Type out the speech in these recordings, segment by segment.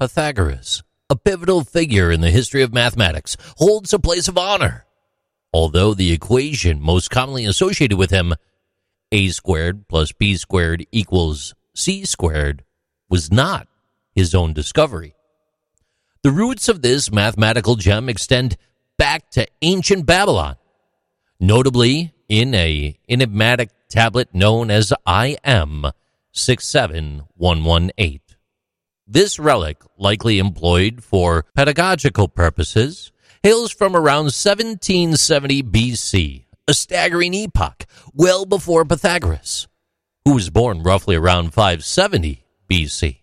Pythagoras, a pivotal figure in the history of mathematics, holds a place of honor. Although the equation most commonly associated with him, a squared plus b squared equals c squared, was not his own discovery. The roots of this mathematical gem extend back to ancient Babylon, notably in a enigmatic tablet known as IM 67118. This relic, likely employed for pedagogical purposes, hails from around 1770 BC, a staggering epoch well before Pythagoras, who was born roughly around 570 BC.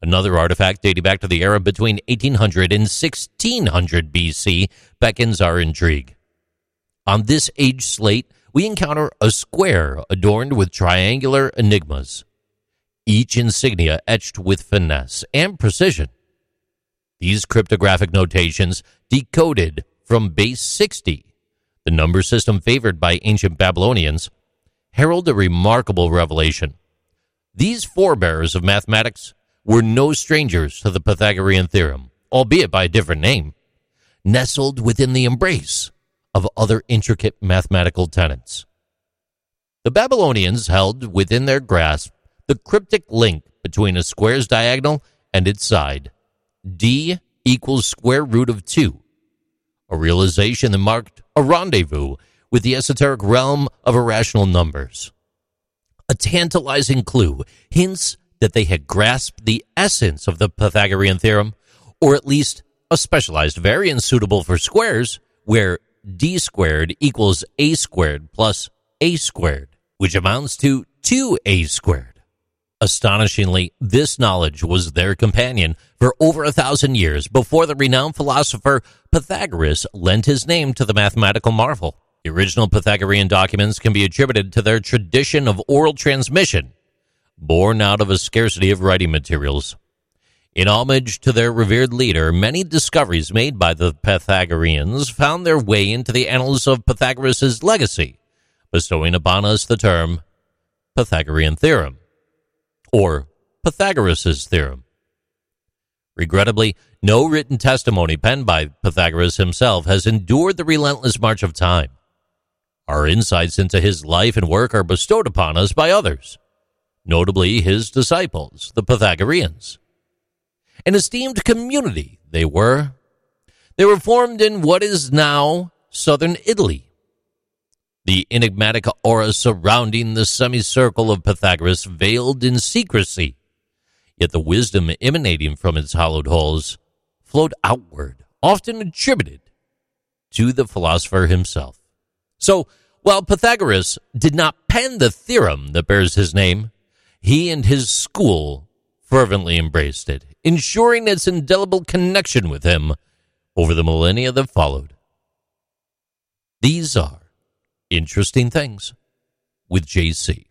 Another artifact dating back to the era between 1800 and 1600 BC beckons our intrigue. On this age slate, we encounter a square adorned with triangular enigmas, each insignia etched with finesse and precision. These cryptographic notations, decoded from base 60, the number system favored by ancient Babylonians, herald a remarkable revelation. These forebears of mathematics were no strangers to the Pythagorean theorem, albeit by a different name, nestled within the embrace of other intricate mathematical tenets. The Babylonians held within their grasp the cryptic link between a square's diagonal and its side. D equals square root of 2, a realization that marked a rendezvous with the esoteric realm of irrational numbers. A tantalizing clue hints that they had grasped the essence of the Pythagorean theorem, or at least a specialized variant suitable for squares, where d squared equals a squared plus a squared, which amounts to 2a squared. Astonishingly, this knowledge was their companion for over a thousand years before the renowned philosopher Pythagoras lent his name to the mathematical marvel. The original Pythagorean documents can be attributed to their tradition of oral transmission born out of a scarcity of writing materials. In homage to their revered leader, many discoveries made by the Pythagoreans found their way into the annals of Pythagoras' legacy, bestowing upon us the term Pythagorean theorem or Pythagoras' theorem. Regrettably, no written testimony penned by Pythagoras himself has endured the relentless march of time. Our insights into his life and work are bestowed upon us by others notably his disciples, the Pythagoreans. An esteemed community they were. They were formed in what is now southern Italy. The enigmatic aura surrounding the semicircle of Pythagoras veiled in secrecy, yet the wisdom emanating from its hollowed halls flowed outward, often attributed to the philosopher himself. So, while Pythagoras did not pen the theorem that bears his name, he and his school fervently embraced it, ensuring its indelible connection with him over the millennia that followed. These are interesting things with JC.